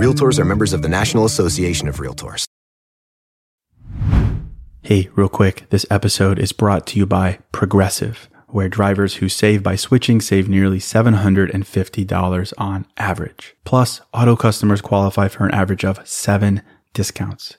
Realtors are members of the National Association of Realtors. Hey, real quick, this episode is brought to you by Progressive, where drivers who save by switching save nearly $750 on average. Plus, auto customers qualify for an average of seven discounts.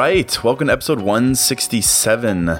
Right, welcome to episode 167.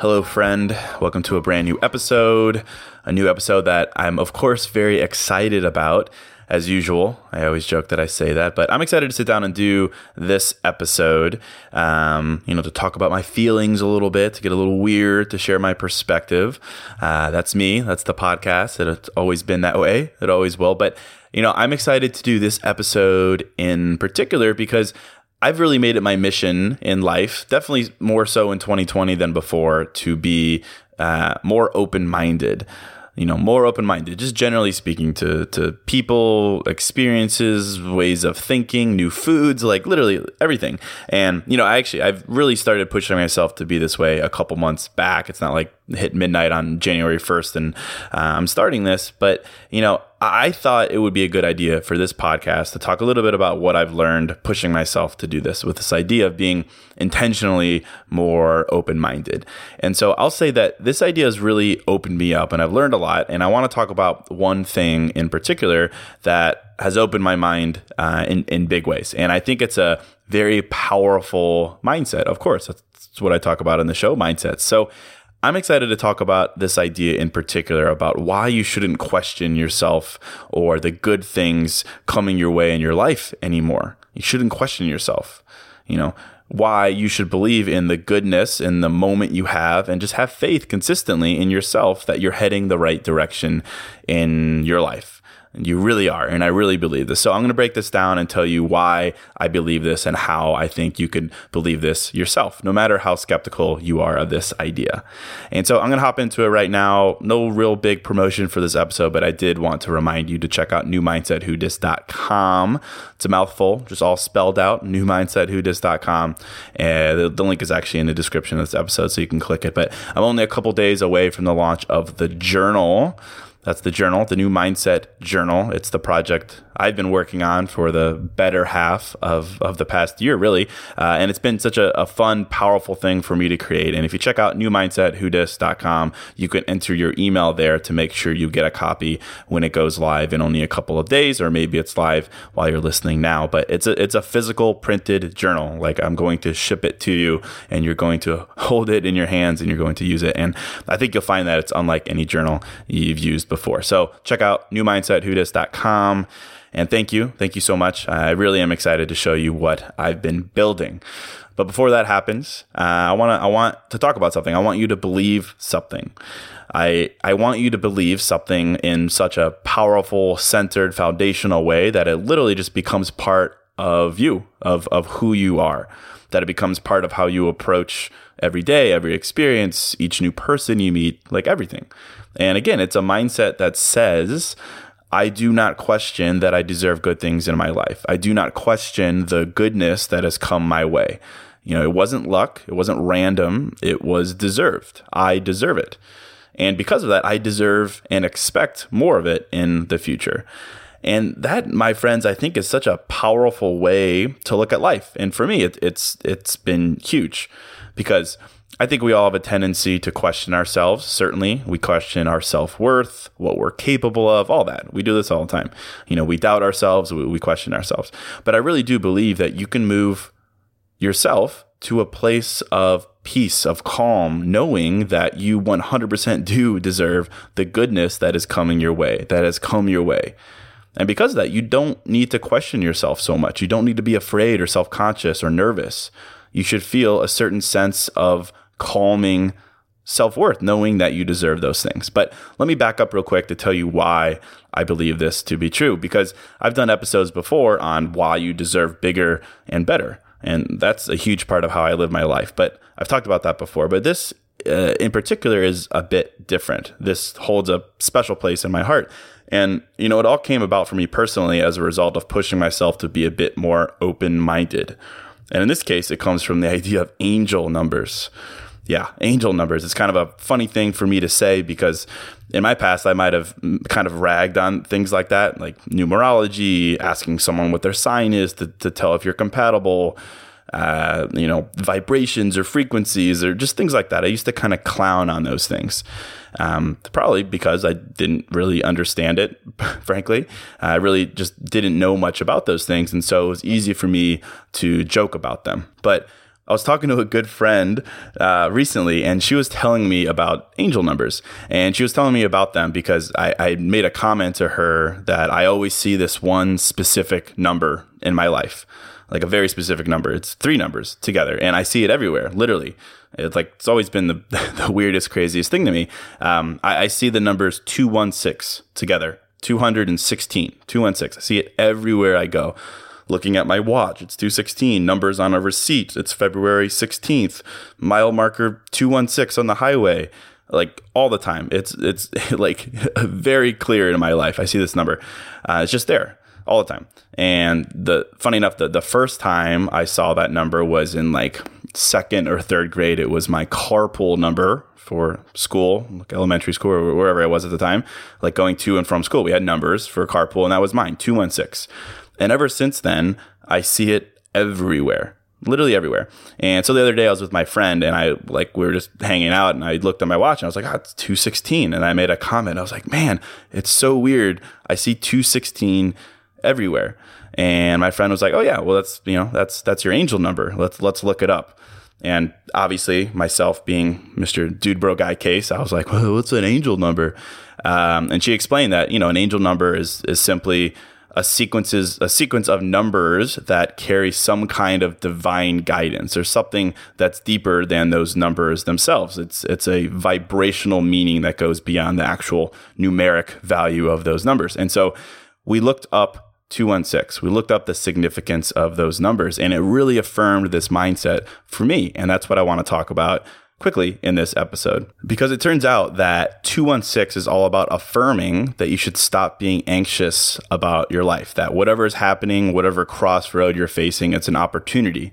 Hello, friend. Welcome to a brand new episode. A new episode that I'm, of course, very excited about. As usual, I always joke that I say that, but I'm excited to sit down and do this episode. Um, you know, to talk about my feelings a little bit, to get a little weird, to share my perspective. Uh, that's me. That's the podcast. It's always been that way. It always will. But you know, I'm excited to do this episode in particular because I've really made it my mission in life, definitely more so in 2020 than before, to be uh, more open minded. You know, more open minded, just generally speaking to, to people, experiences, ways of thinking, new foods, like literally everything. And, you know, I actually, I've really started pushing myself to be this way a couple months back. It's not like hit midnight on January 1st and uh, I'm starting this, but, you know, I thought it would be a good idea for this podcast to talk a little bit about what I've learned pushing myself to do this with this idea of being intentionally more open minded. And so I'll say that this idea has really opened me up and I've learned a lot. And I want to talk about one thing in particular that has opened my mind uh, in, in big ways. And I think it's a very powerful mindset. Of course, that's what I talk about in the show mindsets. So I'm excited to talk about this idea in particular about why you shouldn't question yourself or the good things coming your way in your life anymore. You shouldn't question yourself. You know, why you should believe in the goodness in the moment you have and just have faith consistently in yourself that you're heading the right direction in your life. You really are. And I really believe this. So I'm going to break this down and tell you why I believe this and how I think you could believe this yourself, no matter how skeptical you are of this idea. And so I'm going to hop into it right now. No real big promotion for this episode, but I did want to remind you to check out newmindsetwhodis.com. It's a mouthful, just all spelled out, newmindsetwhodis.com. And the, the link is actually in the description of this episode, so you can click it. But I'm only a couple days away from the launch of the journal. That's the journal, the new mindset journal. It's the project I've been working on for the better half of, of the past year, really. Uh, and it's been such a, a, fun, powerful thing for me to create. And if you check out newmindsetwhodis.com, you can enter your email there to make sure you get a copy when it goes live in only a couple of days, or maybe it's live while you're listening now. But it's a, it's a physical printed journal. Like I'm going to ship it to you and you're going to hold it in your hands and you're going to use it. And I think you'll find that it's unlike any journal you've used before. So check out newmindsetwhodis.com. And thank you. Thank you so much. I really am excited to show you what I've been building. But before that happens, uh, I want to I want to talk about something. I want you to believe something. I I want you to believe something in such a powerful, centered, foundational way that it literally just becomes part of you, of of who you are. That it becomes part of how you approach every day, every experience, each new person you meet, like everything. And again, it's a mindset that says, I do not question that I deserve good things in my life. I do not question the goodness that has come my way. You know, it wasn't luck, it wasn't random, it was deserved. I deserve it. And because of that, I deserve and expect more of it in the future. And that, my friends, I think is such a powerful way to look at life. And for me, it, it's it's been huge because I think we all have a tendency to question ourselves. Certainly, we question our self worth, what we're capable of, all that. We do this all the time. You know, we doubt ourselves, we, we question ourselves. But I really do believe that you can move yourself to a place of peace, of calm, knowing that you 100% do deserve the goodness that is coming your way, that has come your way. And because of that, you don't need to question yourself so much. You don't need to be afraid or self conscious or nervous. You should feel a certain sense of calming self worth, knowing that you deserve those things. But let me back up real quick to tell you why I believe this to be true, because I've done episodes before on why you deserve bigger and better. And that's a huge part of how I live my life. But I've talked about that before. But this uh, in particular is a bit different. This holds a special place in my heart. And, you know, it all came about for me personally as a result of pushing myself to be a bit more open minded. And in this case, it comes from the idea of angel numbers. Yeah, angel numbers. It's kind of a funny thing for me to say because in my past, I might have kind of ragged on things like that, like numerology, asking someone what their sign is to, to tell if you're compatible, uh, you know, vibrations or frequencies or just things like that. I used to kind of clown on those things. Um, probably because I didn't really understand it, frankly. I really just didn't know much about those things. And so it was easy for me to joke about them. But I was talking to a good friend uh, recently, and she was telling me about angel numbers. And she was telling me about them because I, I made a comment to her that I always see this one specific number in my life like a very specific number. It's three numbers together, and I see it everywhere, literally. It's like it's always been the, the weirdest, craziest thing to me. Um, I, I see the numbers two one six together, 216, 216. I see it everywhere I go. Looking at my watch, it's 216. Numbers on a receipt, it's February 16th. Mile marker 216 on the highway like all the time. It's it's like very clear in my life. I see this number. Uh, it's just there all the time. And the funny enough, the, the first time I saw that number was in like second or third grade. It was my carpool number for school, like elementary school or wherever I was at the time, like going to and from school. We had numbers for carpool, and that was mine, 216. And ever since then, I see it everywhere literally everywhere. And so the other day I was with my friend and I like we were just hanging out and I looked at my watch and I was like, oh, it's 216. And I made a comment. I was like, man, it's so weird. I see 216 everywhere. And my friend was like, "Oh yeah, well that's you know that's that's your angel number. Let's let's look it up." And obviously, myself being Mr. Dude Bro Guy case, I was like, well, "What's an angel number?" Um, and she explained that you know an angel number is is simply a sequences a sequence of numbers that carry some kind of divine guidance or something that's deeper than those numbers themselves. It's it's a vibrational meaning that goes beyond the actual numeric value of those numbers. And so we looked up 216. We looked up the significance of those numbers and it really affirmed this mindset for me. And that's what I want to talk about quickly in this episode because it turns out that 216 is all about affirming that you should stop being anxious about your life, that whatever is happening, whatever crossroad you're facing, it's an opportunity.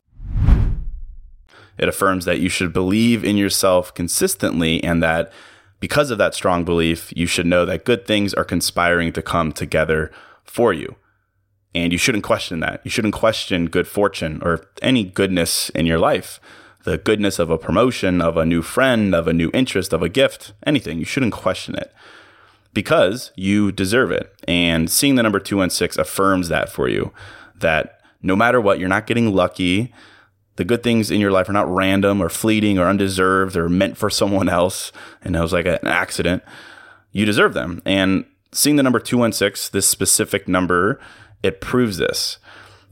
It affirms that you should believe in yourself consistently and that because of that strong belief, you should know that good things are conspiring to come together for you. And you shouldn't question that. You shouldn't question good fortune or any goodness in your life. The goodness of a promotion, of a new friend, of a new interest, of a gift, anything. You shouldn't question it because you deserve it. And seeing the number 216 affirms that for you that no matter what, you're not getting lucky. The good things in your life are not random or fleeting or undeserved or meant for someone else. And it was like an accident. You deserve them. And seeing the number 216, this specific number, it proves this.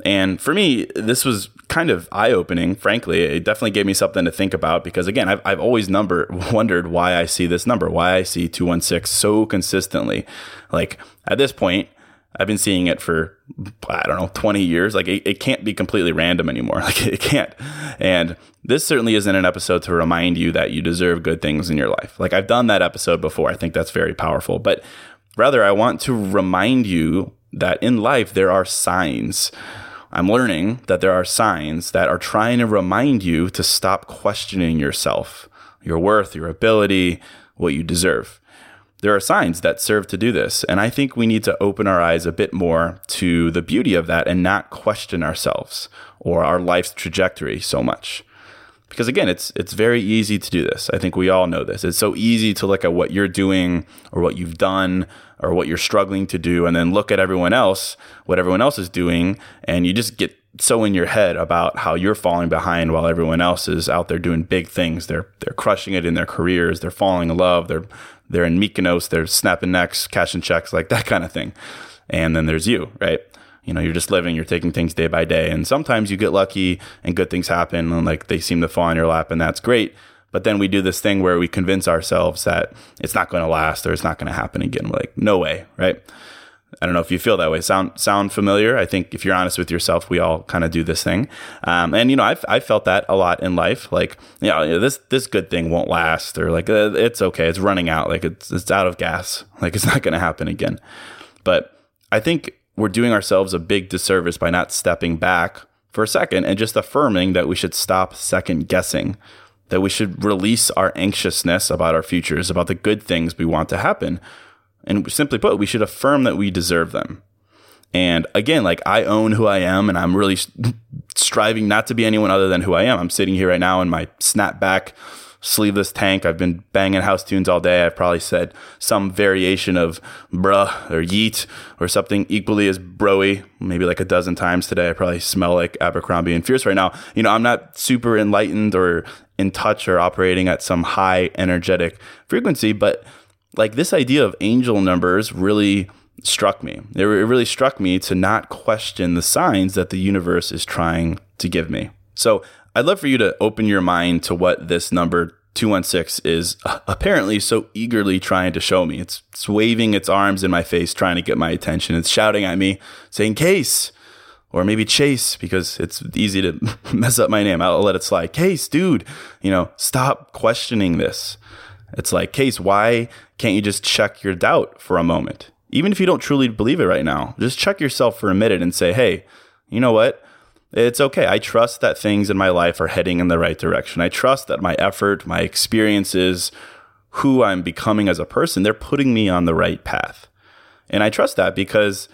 And for me, this was kind of eye opening, frankly. It definitely gave me something to think about because, again, I've, I've always number, wondered why I see this number, why I see 216 so consistently. Like at this point, I've been seeing it for I don't know 20 years. Like it, it, can't be completely random anymore. Like it can't. And this certainly isn't an episode to remind you that you deserve good things in your life. Like I've done that episode before. I think that's very powerful. But rather, I want to remind you that in life there are signs. I'm learning that there are signs that are trying to remind you to stop questioning yourself, your worth, your ability, what you deserve there are signs that serve to do this. And I think we need to open our eyes a bit more to the beauty of that and not question ourselves or our life's trajectory so much. Because again, it's it's very easy to do this. I think we all know this. It's so easy to look at what you're doing or what you've done or what you're struggling to do and then look at everyone else, what everyone else is doing, and you just get so in your head about how you're falling behind while everyone else is out there doing big things. They're they're crushing it in their careers. They're falling in love. They're they're in Mykonos. They're snapping necks, cashing checks, like that kind of thing. And then there's you, right? You know, you're just living. You're taking things day by day, and sometimes you get lucky and good things happen, and like they seem to fall on your lap, and that's great. But then we do this thing where we convince ourselves that it's not going to last or it's not going to happen again. We're like, no way, right? I don't know if you feel that way. Sound sound familiar? I think if you're honest with yourself, we all kind of do this thing. Um, and you know, I've I've felt that a lot in life. Like, you know, this this good thing won't last, or like uh, it's okay, it's running out, like it's it's out of gas, like it's not going to happen again. But I think we're doing ourselves a big disservice by not stepping back for a second and just affirming that we should stop second guessing. That we should release our anxiousness about our futures, about the good things we want to happen and simply put, we should affirm that we deserve them. And again, like I own who I am and I'm really striving not to be anyone other than who I am. I'm sitting here right now in my snapback sleeveless tank. I've been banging house tunes all day. I've probably said some variation of bruh or yeet or something equally as broy, maybe like a dozen times today. I probably smell like Abercrombie and Fierce right now. You know, I'm not super enlightened or in touch or operating at some high energetic frequency, but like this idea of angel numbers really struck me. It really struck me to not question the signs that the universe is trying to give me. So I'd love for you to open your mind to what this number 216 is uh, apparently so eagerly trying to show me. It's, it's waving its arms in my face, trying to get my attention. It's shouting at me, saying, Case, or maybe Chase, because it's easy to mess up my name. I'll let it slide. Case, dude, you know, stop questioning this. It's like, Case, why can't you just check your doubt for a moment? Even if you don't truly believe it right now, just check yourself for a minute and say, hey, you know what? It's okay. I trust that things in my life are heading in the right direction. I trust that my effort, my experiences, who I'm becoming as a person, they're putting me on the right path. And I trust that because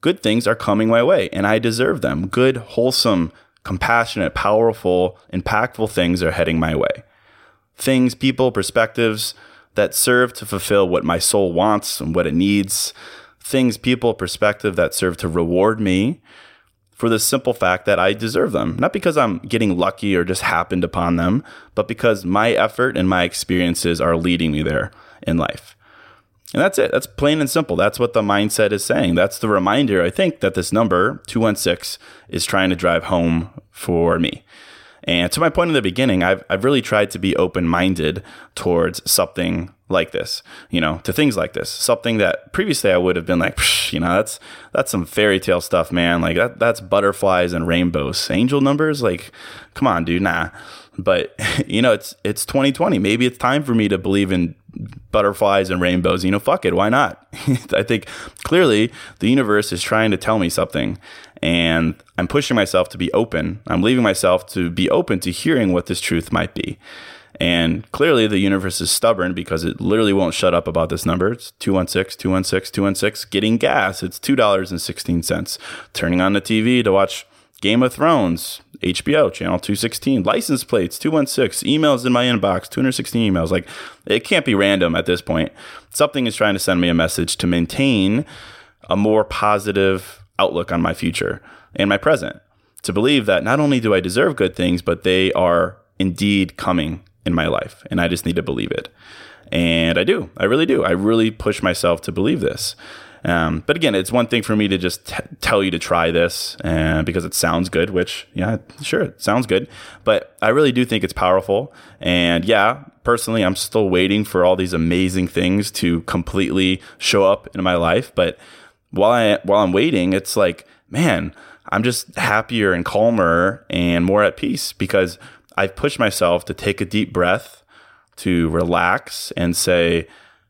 good things are coming my way and I deserve them. Good, wholesome, compassionate, powerful, impactful things are heading my way. Things, people, perspectives that serve to fulfill what my soul wants and what it needs. Things, people, perspective that serve to reward me for the simple fact that I deserve them. Not because I'm getting lucky or just happened upon them, but because my effort and my experiences are leading me there in life. And that's it. That's plain and simple. That's what the mindset is saying. That's the reminder, I think, that this number, 216, is trying to drive home for me. And to my point in the beginning, I've, I've really tried to be open minded towards something like this, you know, to things like this. Something that previously I would have been like, you know, that's that's some fairy tale stuff, man. Like that that's butterflies and rainbows. Angel numbers, like, come on, dude, nah. But you know, it's it's 2020. Maybe it's time for me to believe in butterflies and rainbows. You know, fuck it, why not? I think clearly the universe is trying to tell me something and I'm pushing myself to be open. I'm leaving myself to be open to hearing what this truth might be. And clearly, the universe is stubborn because it literally won't shut up about this number. It's 216, 216, 216. Getting gas, it's $2.16. Turning on the TV to watch Game of Thrones, HBO, channel 216. License plates, 216. Emails in my inbox, 216 emails. Like, it can't be random at this point. Something is trying to send me a message to maintain a more positive outlook on my future and my present. To believe that not only do I deserve good things, but they are indeed coming in my life. And I just need to believe it. And I do. I really do. I really push myself to believe this. Um, but again, it's one thing for me to just t- tell you to try this uh, because it sounds good, which, yeah, sure, it sounds good. But I really do think it's powerful. And yeah, personally, I'm still waiting for all these amazing things to completely show up in my life. But while I while I'm waiting, it's like, man, I'm just happier and calmer and more at peace because I've pushed myself to take a deep breath, to relax and say,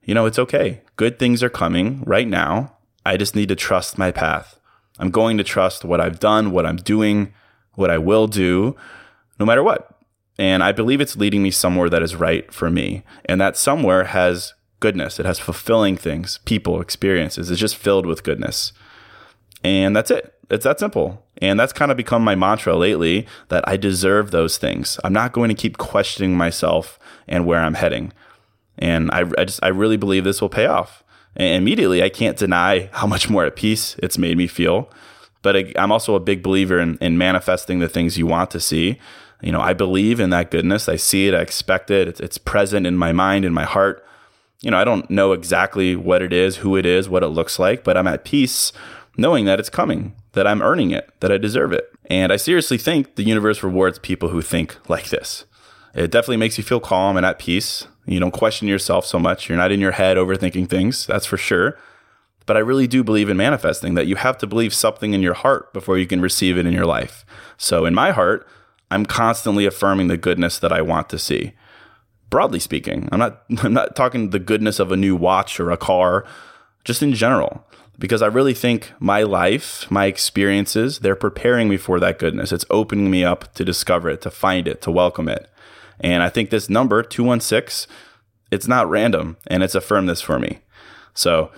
you know, it's okay. Good things are coming right now. I just need to trust my path. I'm going to trust what I've done, what I'm doing, what I will do, no matter what. And I believe it's leading me somewhere that is right for me. And that somewhere has goodness. It has fulfilling things, people, experiences. It's just filled with goodness. And that's it. It's that simple. And that's kind of become my mantra lately that I deserve those things. I'm not going to keep questioning myself and where I'm heading. And I, I just, I really believe this will pay off. And immediately, I can't deny how much more at peace it's made me feel. But I'm also a big believer in, in manifesting the things you want to see. You know, I believe in that goodness. I see it. I expect it. It's, it's present in my mind, in my heart you know, I don't know exactly what it is, who it is, what it looks like, but I'm at peace knowing that it's coming, that I'm earning it, that I deserve it. And I seriously think the universe rewards people who think like this. It definitely makes you feel calm and at peace. You don't question yourself so much. You're not in your head overthinking things, that's for sure. But I really do believe in manifesting that you have to believe something in your heart before you can receive it in your life. So in my heart, I'm constantly affirming the goodness that I want to see broadly speaking. I'm not I'm not talking the goodness of a new watch or a car, just in general. Because I really think my life, my experiences, they're preparing me for that goodness. It's opening me up to discover it, to find it, to welcome it. And I think this number, 216, it's not random and it's affirmed this for me. So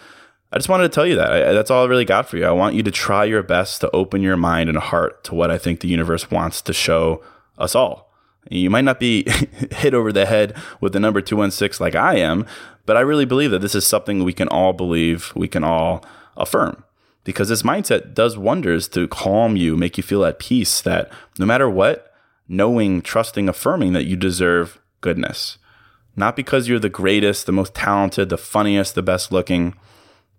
I just wanted to tell you that. I, that's all I really got for you. I want you to try your best to open your mind and heart to what I think the universe wants to show us all. You might not be hit over the head with the number 216 like I am, but I really believe that this is something we can all believe, we can all affirm. Because this mindset does wonders to calm you, make you feel at peace that no matter what, knowing, trusting, affirming that you deserve goodness. Not because you're the greatest, the most talented, the funniest, the best looking,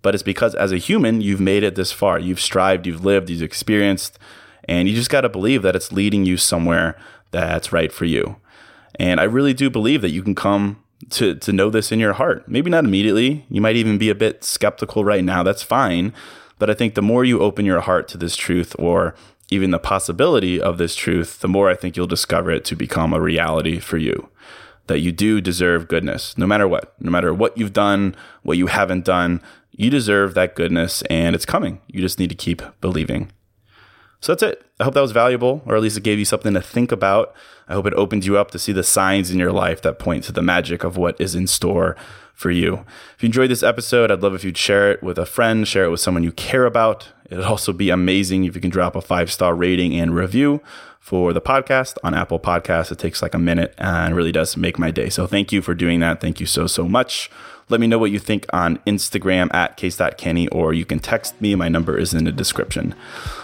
but it's because as a human, you've made it this far. You've strived, you've lived, you've experienced, and you just got to believe that it's leading you somewhere that's right for you. And I really do believe that you can come to, to know this in your heart. Maybe not immediately. You might even be a bit skeptical right now. That's fine. But I think the more you open your heart to this truth or even the possibility of this truth, the more I think you'll discover it to become a reality for you. That you do deserve goodness, no matter what, no matter what you've done, what you haven't done, You deserve that goodness, and it's coming. You just need to keep believing. So that's it. I hope that was valuable, or at least it gave you something to think about. I hope it opened you up to see the signs in your life that point to the magic of what is in store for you. If you enjoyed this episode, I'd love if you'd share it with a friend, share it with someone you care about. It'd also be amazing if you can drop a five star rating and review for the podcast on Apple Podcasts. It takes like a minute and really does make my day. So thank you for doing that. Thank you so, so much. Let me know what you think on Instagram at case.kenny, or you can text me. My number is in the description.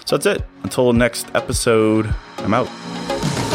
So that's it. Until next episode, I'm out.